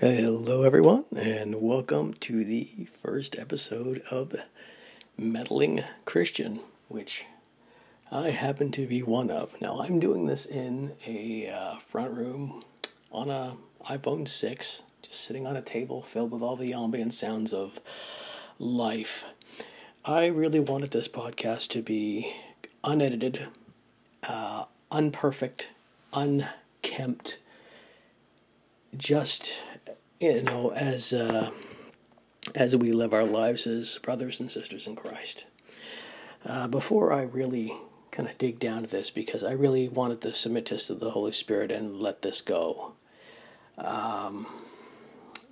Hello, everyone, and welcome to the first episode of Meddling Christian, which I happen to be one of. Now, I'm doing this in a uh, front room on a iPhone 6, just sitting on a table filled with all the ambient sounds of life. I really wanted this podcast to be unedited, uh, unperfect, unkempt, just you know, as uh, as we live our lives as brothers and sisters in Christ. Uh, before I really kind of dig down to this, because I really wanted to submit this to the Holy Spirit and let this go. Um,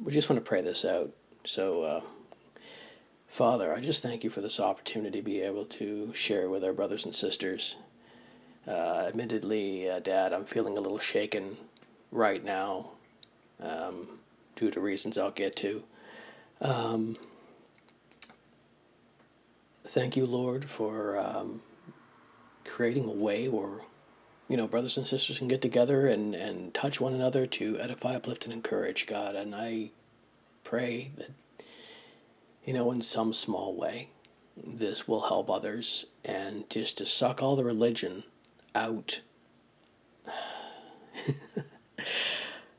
we just want to pray this out. So, uh, Father, I just thank you for this opportunity to be able to share with our brothers and sisters. Uh, admittedly, uh, Dad, I'm feeling a little shaken right now. Um, due to reasons I'll get to. Um, thank you, Lord, for um, creating a way where you know brothers and sisters can get together and, and touch one another to edify, uplift, and encourage God. And I pray that you know in some small way this will help others and just to suck all the religion out.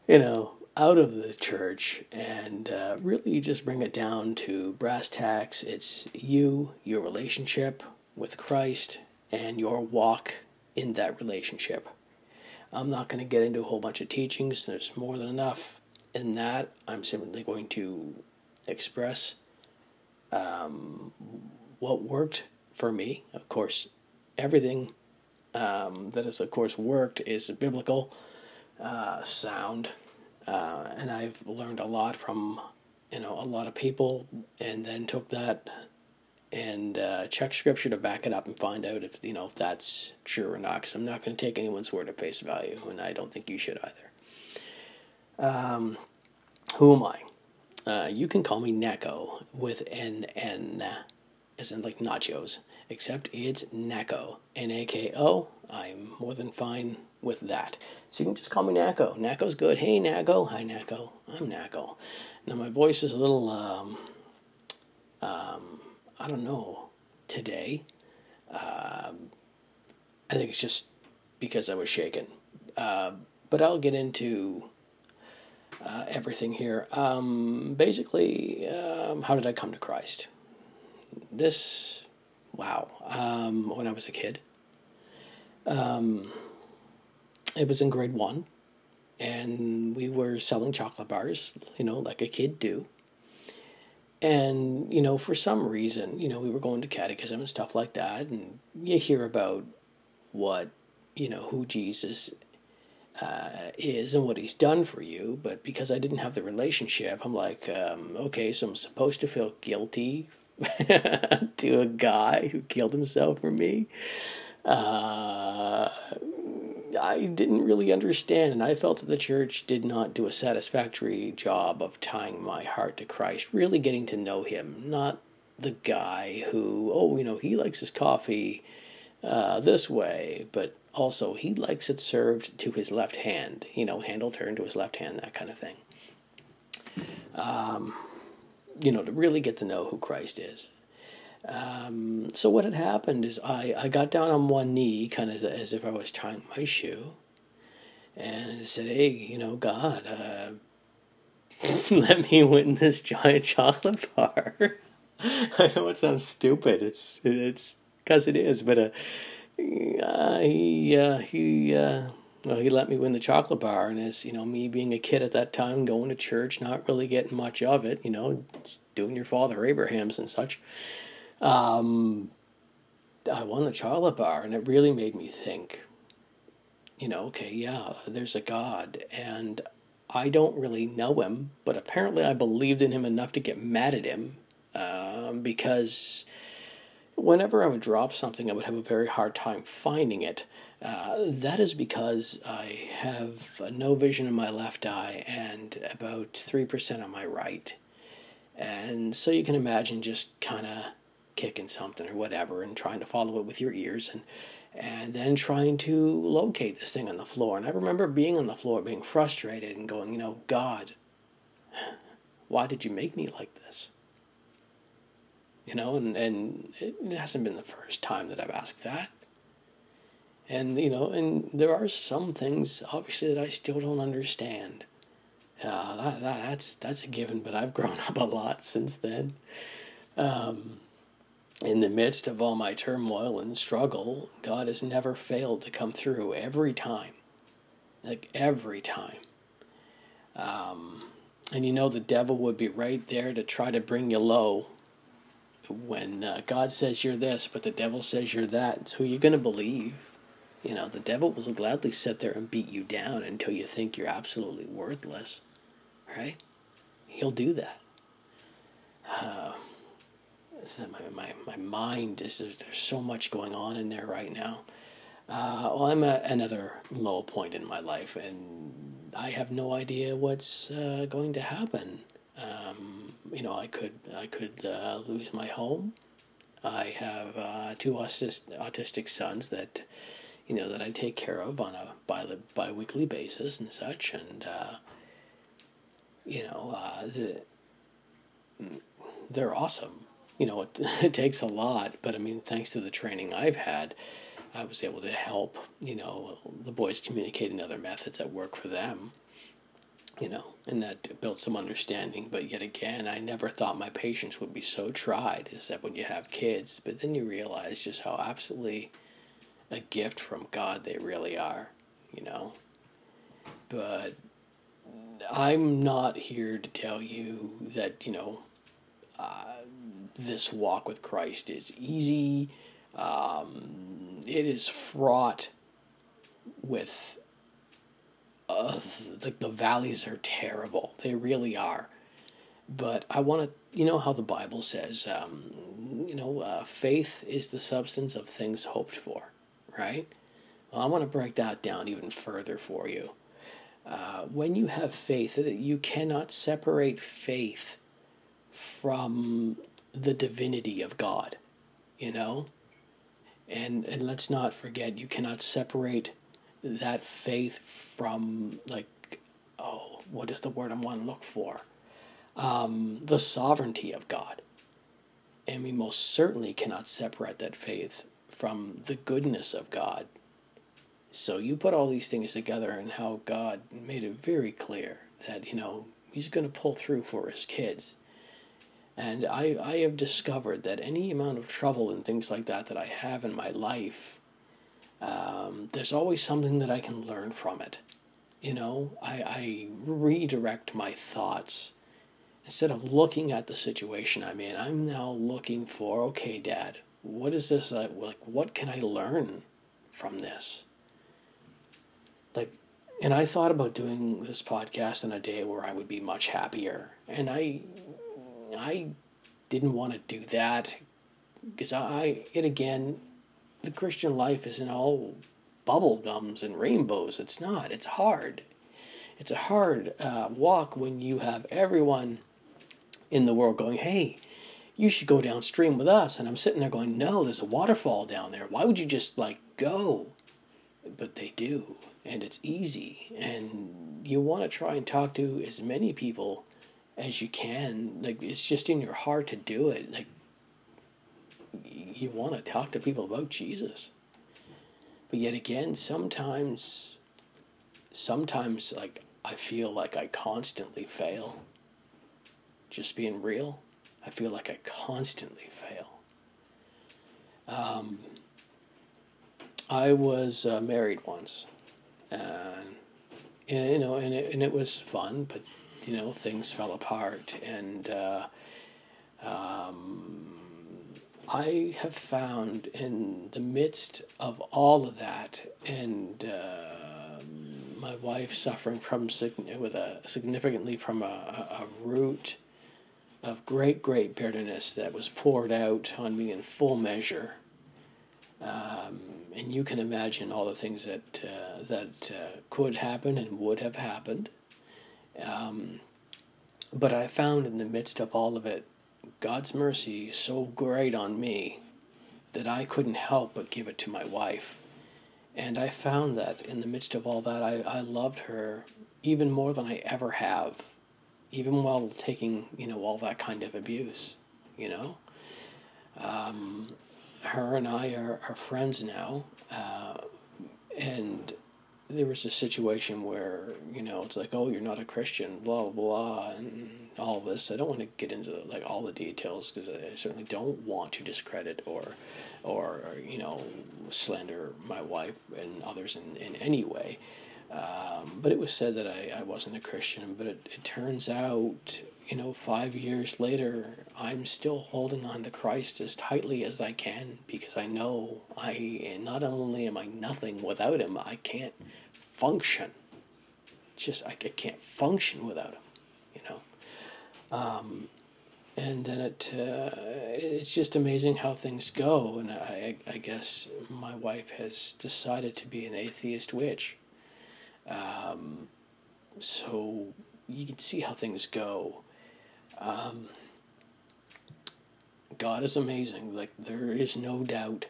you know, out of the church and uh, really just bring it down to brass tacks. It's you, your relationship with Christ, and your walk in that relationship. I'm not going to get into a whole bunch of teachings, there's more than enough in that. I'm simply going to express um, what worked for me. Of course, everything um, that has, of course, worked is biblical, uh, sound, uh, and I've learned a lot from you know a lot of people, and then took that and uh, check scripture to back it up and find out if you know if that's true or not. Because I'm not going to take anyone's word at face value, and I don't think you should either. Um, who am I? Uh, you can call me Neko with an N, as in like nachos, except it's Nako, N A K O. I'm more than fine with that. So you can just call me Nako. Nako's good. Hey, Nako. Hi, Nako. I'm Nako. Now, my voice is a little, um, um, I don't know, today. Um, I think it's just because I was shaken. Uh, but I'll get into uh, everything here. Um, basically, um, how did I come to Christ? This, wow, um, when I was a kid. Um, it was in grade one, and we were selling chocolate bars, you know, like a kid do. And, you know, for some reason, you know, we were going to catechism and stuff like that, and you hear about what, you know, who Jesus uh, is and what he's done for you. But because I didn't have the relationship, I'm like, um, okay, so I'm supposed to feel guilty to a guy who killed himself for me. Uh, I didn't really understand, and I felt that the church did not do a satisfactory job of tying my heart to Christ, really getting to know Him, not the guy who, oh, you know, he likes his coffee uh, this way, but also he likes it served to his left hand, you know, handle turned to his left hand, that kind of thing. Um, you know, to really get to know who Christ is. Um, so what had happened is I, I got down on one knee, kind of as, if I was tying my shoe, and I said, "Hey, you know, God, uh, let me win this giant chocolate bar." I know it sounds stupid. It's it's because it is, but uh, uh, he uh, he uh, well, he let me win the chocolate bar, and as you know, me being a kid at that time, going to church, not really getting much of it, you know, doing your father Abraham's and such. Um, I won the chocolate bar, and it really made me think. You know, okay, yeah, there's a God, and I don't really know him, but apparently I believed in him enough to get mad at him um, because whenever I would drop something, I would have a very hard time finding it. Uh, that is because I have no vision in my left eye and about 3% on my right. And so you can imagine just kind of kicking something or whatever and trying to follow it with your ears and and then trying to locate this thing on the floor. And I remember being on the floor, being frustrated and going, you know, God, Why did you make me like this? You know, and, and it hasn't been the first time that I've asked that. And, you know, and there are some things, obviously, that I still don't understand. Uh, that, that, that's, that's a given, but I've grown up a lot since then. Um, in the midst of all my turmoil and struggle, God has never failed to come through every time. Like every time. Um, and you know, the devil would be right there to try to bring you low when uh, God says you're this, but the devil says you're that. So you're going to believe. You know, the devil will gladly sit there and beat you down until you think you're absolutely worthless. Right? He'll do that. Uh, my, my, my mind is there's, there's so much going on in there right now. Uh, well, I'm at another low point in my life, and I have no idea what's uh, going to happen. Um, you know, I could I could uh, lose my home. I have uh, two autistic, autistic sons that you know that I take care of on a bi biweekly basis and such, and uh, you know uh, the, they're awesome. You know, it, it takes a lot, but I mean, thanks to the training I've had, I was able to help. You know, the boys communicate in other methods that work for them you know, and that built some understanding. But yet again, I never thought my patience would be so tried is that when you have kids, but then you realize just how absolutely a gift from God they really are, you know. But I'm not here to tell you that, you know, uh, this walk with Christ is easy. Um, it is fraught with uh, like the valleys are terrible. They really are. But I want to, you know, how the Bible says, um, you know, uh, faith is the substance of things hoped for, right? Well, I want to break that down even further for you. Uh, when you have faith, you cannot separate faith from the divinity of God, you know? And, and let's not forget, you cannot separate that faith from like oh what is the word I'm want to look for? Um, the sovereignty of God. And we most certainly cannot separate that faith from the goodness of God. So you put all these things together and how God made it very clear that you know he's going to pull through for his kids and I, I have discovered that any amount of trouble and things like that that I have in my life um, there's always something that I can learn from it. You know, I, I redirect my thoughts. Instead of looking at the situation I'm in, I'm now looking for, okay, Dad, what is this? Like, what can I learn from this? Like, and I thought about doing this podcast on a day where I would be much happier, and I, I didn't want to do that because I, it again, the Christian life isn't all bubble gums and rainbows. It's not. It's hard. It's a hard uh, walk when you have everyone in the world going, hey, you should go downstream with us. And I'm sitting there going, no, there's a waterfall down there. Why would you just like go? But they do. And it's easy. And you want to try and talk to as many people as you can. Like, it's just in your heart to do it. Like, you want to talk to people about Jesus. But yet again, sometimes, sometimes, like, I feel like I constantly fail. Just being real, I feel like I constantly fail. Um, I was uh, married once, and, and you know, and it, and it was fun, but you know, things fell apart, and uh, um, I have found in the midst of all of that, and uh, my wife suffering from with a significantly from a, a, root of great, great bitterness that was poured out on me in full measure. Um, and you can imagine all the things that uh, that uh, could happen and would have happened. Um, but I found in the midst of all of it God's mercy so great on me that I couldn't help but give it to my wife. And I found that in the midst of all that, I, I loved her even more than I ever have even while taking you know all that kind of abuse. You know, um, her and I are, are friends now, uh, and there was a situation where you know it's like oh you're not a Christian blah blah blah and all this. I don't want to get into like all the details because I certainly don't want to discredit or or you know slander my wife and others in, in any way. Um, but it was said that I, I wasn't a Christian but it, it turns out you know five years later I'm still holding on to Christ as tightly as I can because I know I not only am I nothing without him I can't function. Just I, I can't function without him, you know. Um, and then it uh, it's just amazing how things go. And I, I guess my wife has decided to be an atheist witch. Um, so you can see how things go. Um, God is amazing. Like there is no doubt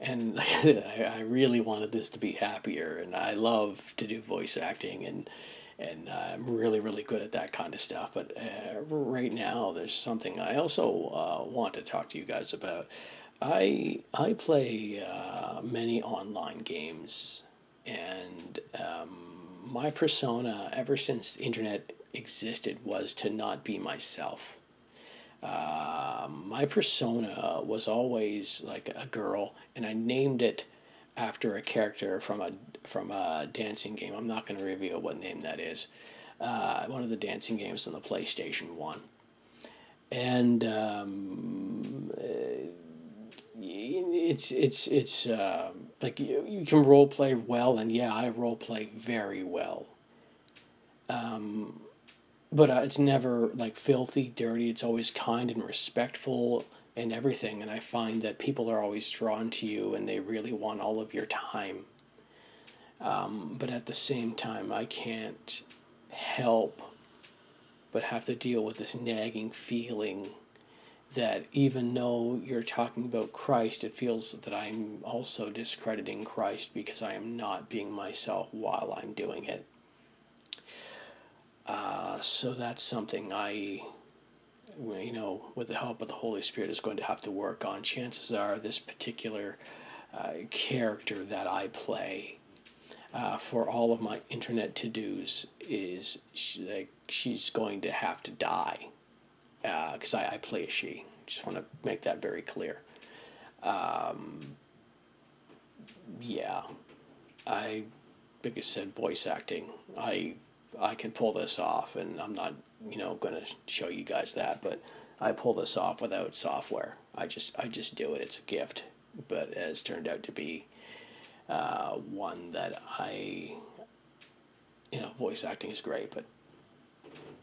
and I, really wanted this to be happier. And I love to do voice acting, and and I'm really really good at that kind of stuff. But uh, right now, there's something I also uh, want to talk to you guys about. I I play uh, many online games, and um, my persona ever since the internet existed was to not be myself. Uh, my persona was always like a girl, and I named it after a character from a from a dancing game. I'm not going to reveal what name that is. Uh, one of the dancing games on the PlayStation One, and um, it's it's it's uh, like you, you can role play well, and yeah, I role play very well. Um, but uh, it's never like filthy, dirty. It's always kind and respectful and everything. And I find that people are always drawn to you and they really want all of your time. Um, but at the same time, I can't help but have to deal with this nagging feeling that even though you're talking about Christ, it feels that I'm also discrediting Christ because I am not being myself while I'm doing it. Uh, so that's something I, you know, with the help of the Holy Spirit, is going to have to work on. Chances are this particular uh, character that I play uh, for all of my internet to dos is she, like, she's going to have to die because uh, I, I, play a she. Just want to make that very clear. Um, yeah, I, like I said, voice acting. I I can pull this off, and I'm not, you know, going to show you guys that, but I pull this off without software. I just, I just do it. It's a gift, but it has turned out to be uh, one that I, you know, voice acting is great, but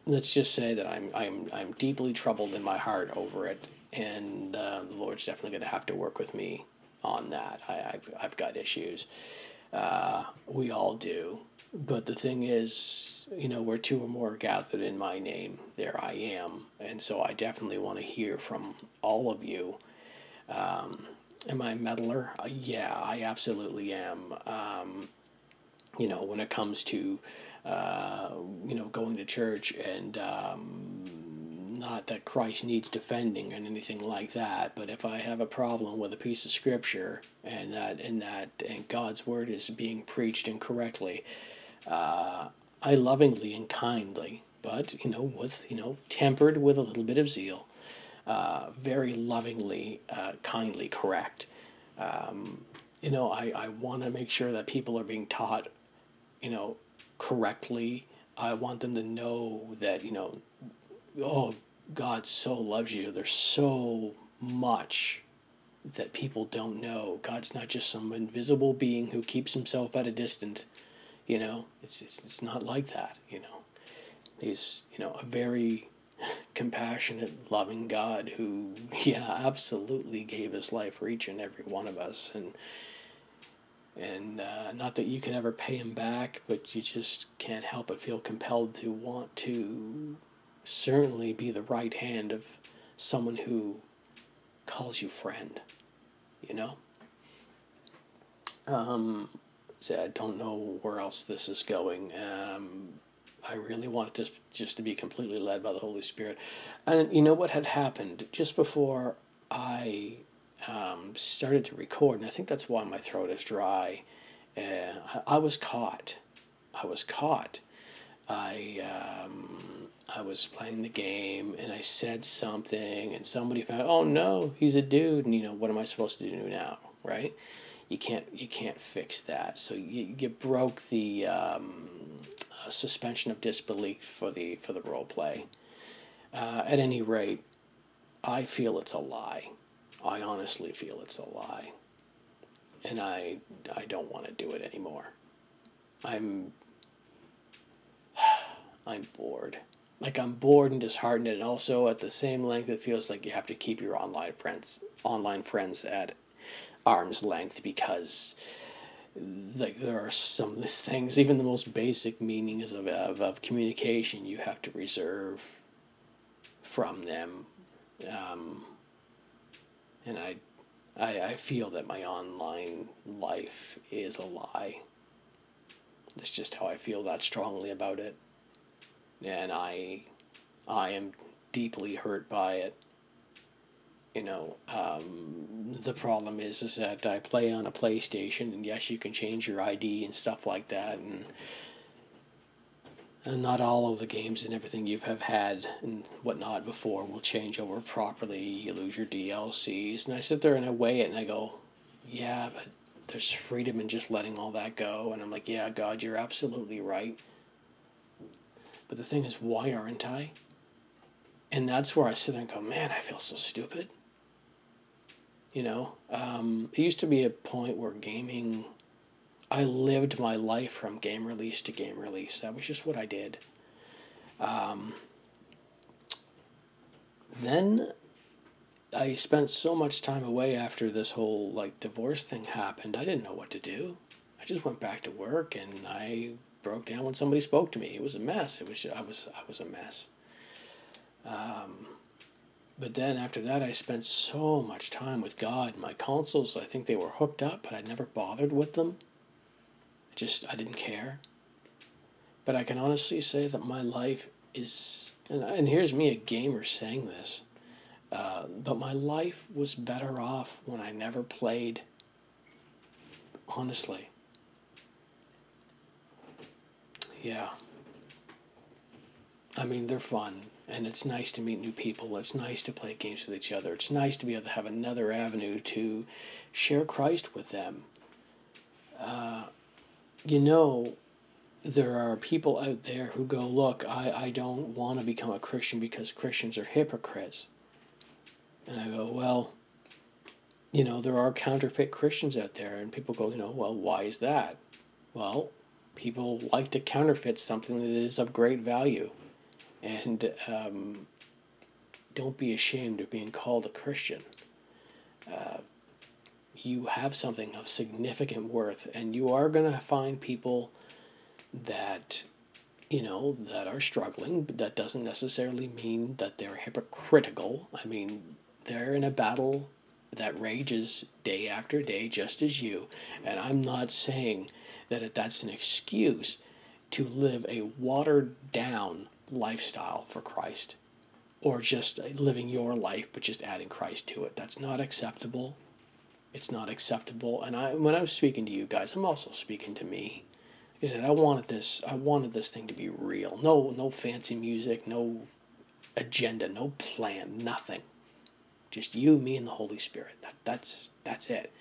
let's just say that I'm, I'm, I'm deeply troubled in my heart over it, and uh, the Lord's definitely going to have to work with me on that. I, have I've got issues. Uh, we all do. But the thing is, you know, where two or more gathered in my name, there I am. And so I definitely want to hear from all of you. Um, am I a meddler? Uh, yeah, I absolutely am. Um, you know, when it comes to, uh, you know, going to church and um, not that Christ needs defending and anything like that, but if I have a problem with a piece of scripture and that and that and God's word is being preached incorrectly, uh, I lovingly and kindly, but you know, with you know, tempered with a little bit of zeal, uh, very lovingly, uh, kindly correct. Um, you know, I, I want to make sure that people are being taught, you know, correctly. I want them to know that, you know, oh, God so loves you. There's so much that people don't know. God's not just some invisible being who keeps himself at a distance. You know, it's, it's, it's not like that, you know. He's, you know, a very compassionate, loving God who, yeah, absolutely gave his life for each and every one of us. And, and uh, not that you can ever pay him back, but you just can't help but feel compelled to want to certainly be the right hand of someone who calls you friend, you know? Um, I don't know where else this is going. Um, I really wanted to just to be completely led by the Holy Spirit. And you know what had happened just before I um, started to record, and I think that's why my throat is dry. Uh, I, I, was caught. I was caught. I um, I was playing the game and I said something, and somebody found, oh no, he's a dude, and you know what am I supposed to do now, right? You can't you can't fix that. So you, you broke the um, uh, suspension of disbelief for the for the role play. Uh, at any rate, I feel it's a lie. I honestly feel it's a lie. And I I don't want to do it anymore. I'm I'm bored. Like I'm bored and disheartened and also at the same length it feels like you have to keep your online friends online friends at arm's length because like there are some things even the most basic meanings of, of, of communication you have to reserve from them um, and I, I, I feel that my online life is a lie. That's just how I feel that strongly about it, and I, I am deeply hurt by it. You know, um, the problem is is that I play on a PlayStation, and yes, you can change your ID and stuff like that, and and not all of the games and everything you have had and whatnot before will change over properly. You lose your DLCs. And I sit there and I weigh it and I go, yeah, but there's freedom in just letting all that go. And I'm like, yeah, God, you're absolutely right. But the thing is, why aren't I? And that's where I sit and go, man, I feel so stupid. You know, um, it used to be a point where gaming I lived my life from game release to game release. That was just what I did. Um, then I spent so much time away after this whole like divorce thing happened. I didn't know what to do. I just went back to work and I broke down when somebody spoke to me. It was a mess. It was I was I was a mess. Um, but then after that, I spent so much time with God. My consoles, I think they were hooked up, but I never bothered with them I just I didn't care. But I can honestly say that my life is, and, and here's me, a gamer, saying this, uh, but my life was better off when I never played. Honestly. Yeah. I mean, they're fun, and it's nice to meet new people. It's nice to play games with each other. It's nice to be able to have another avenue to share Christ with them. Uh, you know, there are people out there who go, Look, I, I don't want to become a Christian because Christians are hypocrites. And I go, Well, you know, there are counterfeit Christians out there. And people go, You know, well, why is that? Well, people like to counterfeit something that is of great value. And um, don't be ashamed of being called a Christian. Uh, you have something of significant worth, and you are going to find people that you know that are struggling but that doesn't necessarily mean that they're hypocritical i mean they're in a battle that rages day after day just as you and i'm not saying that that's an excuse to live a watered down lifestyle for christ or just living your life but just adding christ to it that's not acceptable it's not acceptable. And I, when I was speaking to you guys, I'm also speaking to me. Like I said, I wanted this. I wanted this thing to be real. No, no fancy music. No agenda. No plan. Nothing. Just you, me, and the Holy Spirit. That, that's that's it.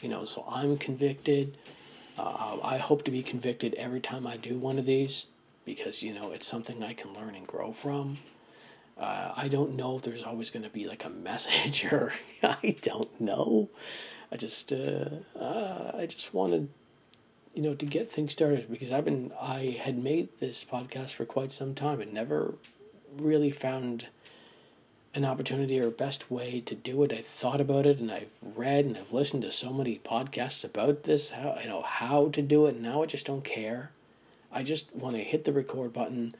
You know. So I'm convicted. Uh, I hope to be convicted every time I do one of these because you know it's something I can learn and grow from. Uh, I don't know if there's always going to be like a message or I don't know. I just uh, uh, I just wanted you know to get things started because I've been I had made this podcast for quite some time and never really found an opportunity or best way to do it. I thought about it and I've read and I've listened to so many podcasts about this, how you know how to do it. Now I just don't care. I just want to hit the record button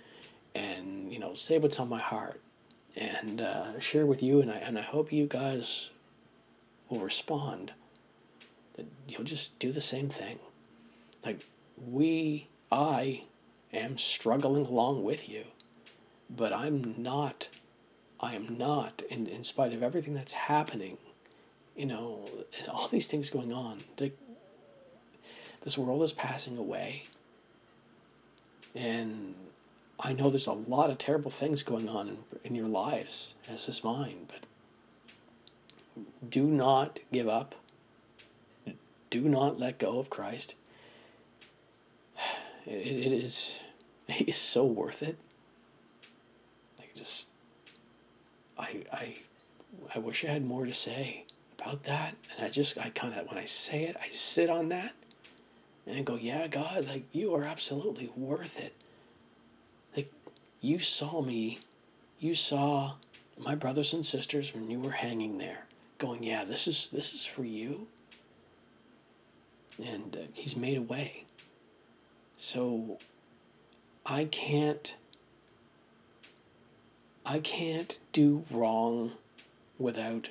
and you know say what's on my heart and uh, share with you. And I and I hope you guys will respond that you'll just do the same thing. Like we, I am struggling along with you. But I'm not, I am not, in, in spite of everything that's happening, you know, all these things going on, like, this world is passing away. And I know there's a lot of terrible things going on in, in your lives, as is mine, but do not give up. Do not let go of Christ. It, it is it is so worth it. Like just I I I wish I had more to say about that. And I just I kinda when I say it, I sit on that and go, Yeah, God, like you are absolutely worth it. Like you saw me, you saw my brothers and sisters when you were hanging there, going, Yeah, this is this is for you. And uh, he's made a way. So I can't I can't do wrong without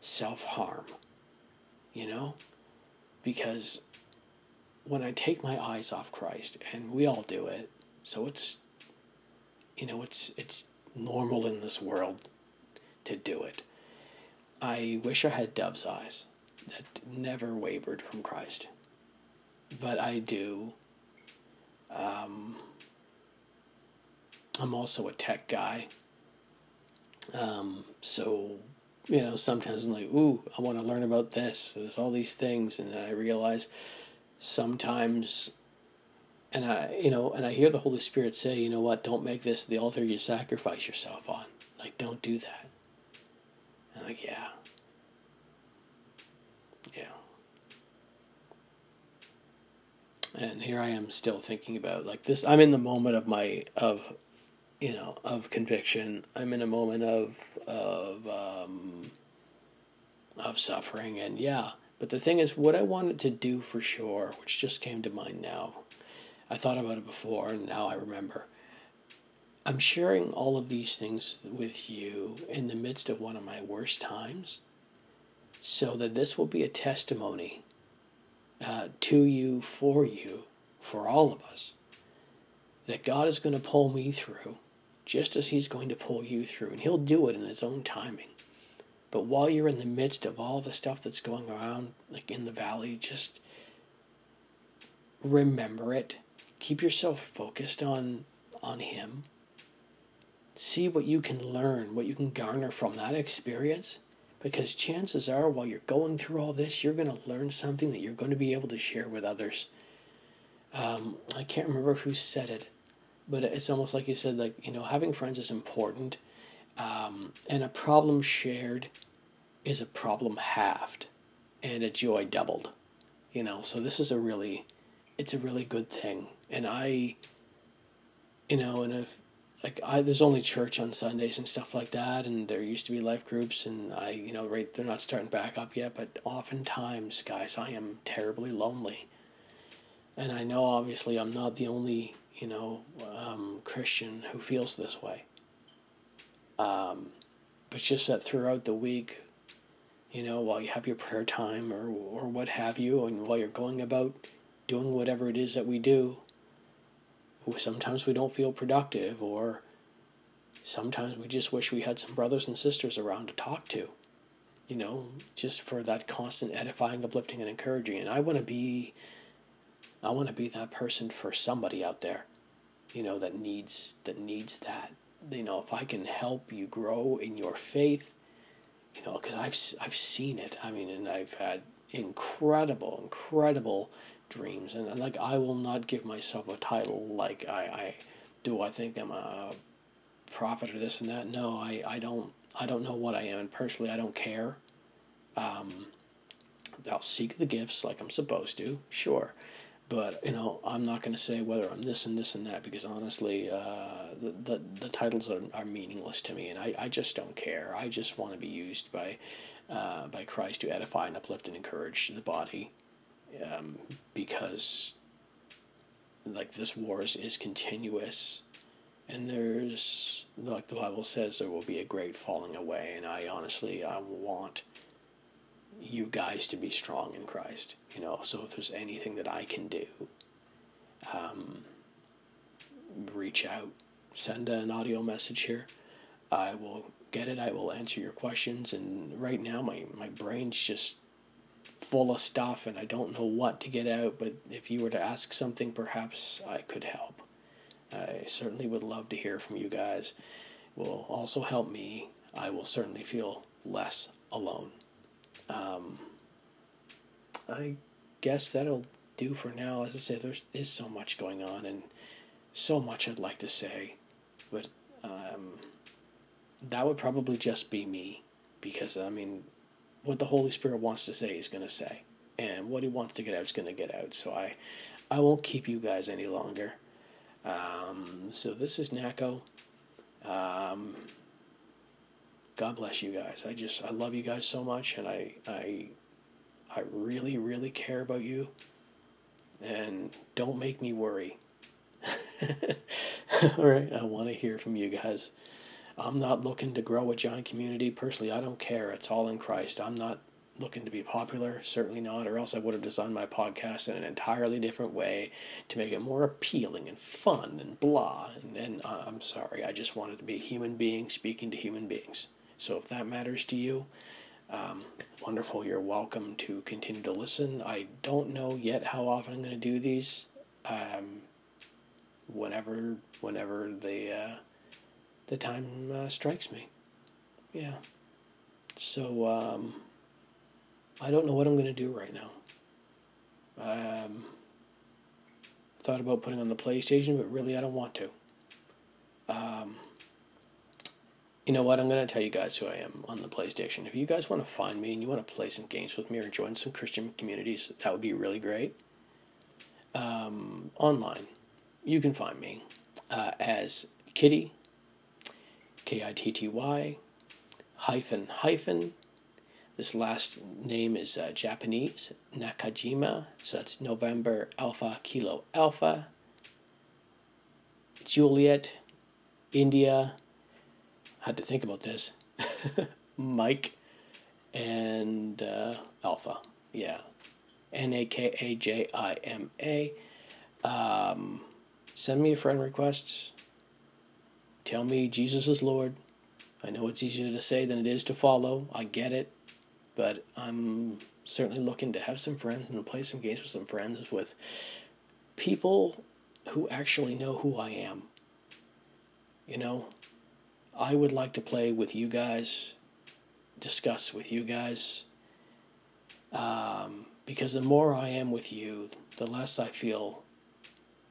self-harm. You know? Because when I take my eyes off Christ, and we all do it, so it's you know, it's it's normal in this world to do it. I wish I had dove's eyes that never wavered from Christ but I do. Um, I'm also a tech guy. Um, so, you know, sometimes I'm like, ooh, I want to learn about this. There's all these things. And then I realize sometimes, and I, you know, and I hear the Holy Spirit say, you know what, don't make this the altar you sacrifice yourself on. Like, don't do that. I'm like, yeah. yeah. and here I am still thinking about like this. I'm in the moment of my of, you know, of conviction. I'm in a moment of of um, of suffering, and yeah. But the thing is, what I wanted to do for sure, which just came to mind now, I thought about it before, and now I remember. I'm sharing all of these things with you in the midst of one of my worst times, so that this will be a testimony uh, to you, for you, for all of us. That God is going to pull me through just as He's going to pull you through, and He'll do it in His own timing. But while you're in the midst of all the stuff that's going around, like in the valley, just remember it. Keep yourself focused on on Him. See what you can learn, what you can garner from that experience, because chances are, while you're going through all this, you're going to learn something that you're going to be able to share with others. Um, I can't remember who said it, but it's almost like you said, like, you know, having friends is important, um, and a problem shared is a problem halved, and a joy doubled. You know, so this is a really, it's a really good thing. And I, you know, and if like I there's only church on Sundays and stuff like that, and there used to be life groups, and I you know right they're not starting back up yet, but oftentimes, guys, I am terribly lonely, and I know obviously I'm not the only you know um, Christian who feels this way. Um, but just that throughout the week, you know, while you have your prayer time or or what have you, and while you're going about doing whatever it is that we do, sometimes we don't feel productive, or sometimes we just wish we had some brothers and sisters around to talk to, you know, just for that constant edifying, uplifting, and encouraging. And I want to be, I want to be that person for somebody out there, you know, that needs that needs that. You know, if I can help you grow in your faith, you know, because I've I've seen it. I mean, and I've had incredible, incredible dreams. And, like I will not give myself a title like I, I do I think I'm a prophet or this and that? No I, I don't I don't know what I am. And personally I don't care. Um, I'll seek the gifts like I'm supposed to. Sure but you know I'm not going to say whether I'm this and this and that because honestly uh, the, the, the titles are, are meaningless to me and I, I just don't care. I just want to be used by uh, by Christ to edify and uplift and encourage the body um, because like this war is, is continuous and there's like the bible says there will be a great falling away and i honestly i want you guys to be strong in christ you know so if there's anything that i can do um, reach out, send an audio message here. I will get it. I will answer your questions. And right now, my, my brain's just full of stuff and I don't know what to get out. But if you were to ask something, perhaps I could help. I certainly would love to hear from you guys. It will also help me. I will certainly feel less alone. Um, I guess that'll do for now. As I said, there is so much going on and so much I'd like to say, but um, that would probably just be me because I mean, what the Holy Spirit wants to say, He's going to say, and what He wants to get out is going to get out. So I, I won't keep you guys any longer. Um, so this is Nako. Um, God bless you guys. I just I love you guys so much, and I I I really really care about you. And don't make me worry. All right, I want to hear from you guys. I'm not looking to grow a giant community. Personally, I don't care. It's all in Christ. I'm not looking to be popular, certainly not, or else I would have designed my podcast in an entirely different way to make it more appealing and fun and blah. And, and uh, I'm sorry, I just wanted to be a human being speaking to human beings. So if that matters to you, um, wonderful. You're welcome to continue to listen. I don't know yet how often I'm going to do these. Um, whenever, whenever the uh, the time uh, strikes me. Yeah. So um, I don't know what I'm going to do right now. Um, thought about putting on the PlayStation, but really I don't want to. Um, you know what? I'm going to tell you guys who I am on the PlayStation. If you guys want to find me and you want to play some games with me or join some Christian communities, that would be really great. Um, online, you can find me uh, as Kitty, K I T T Y, hyphen, hyphen, this last name is uh, Japanese, Nakajima, so that's November Alpha Kilo Alpha. Juliet, India, had to think about this. Mike, and uh, Alpha, yeah. N A K A J I M A. Um, send me a friend request. Tell me Jesus is Lord. I know it's easier to say than it is to follow. I get it but I'm certainly looking to have some friends and play some games with some friends with people who actually know who I am. You know, I would like to play with you guys, discuss with you guys, um, because the more I am with you, the less I feel,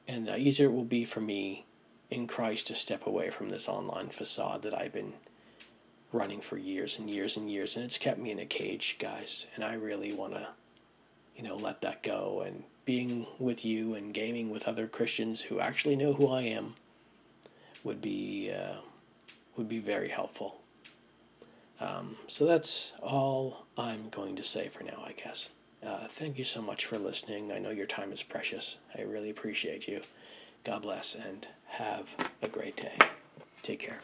and the easier it will be for me in Christ to step away from this online facade that I've been running for years and years and years, and it's kept me in a cage, guys. And I really want to, you know, let that go. And being with you and gaming with other Christians who actually know who I am would be uh, would be very helpful. Um, so that's all I'm going to say for now, I guess. Uh, thank you so much for listening. I know your time is precious. I really appreciate you. God bless and have a great day. Take care.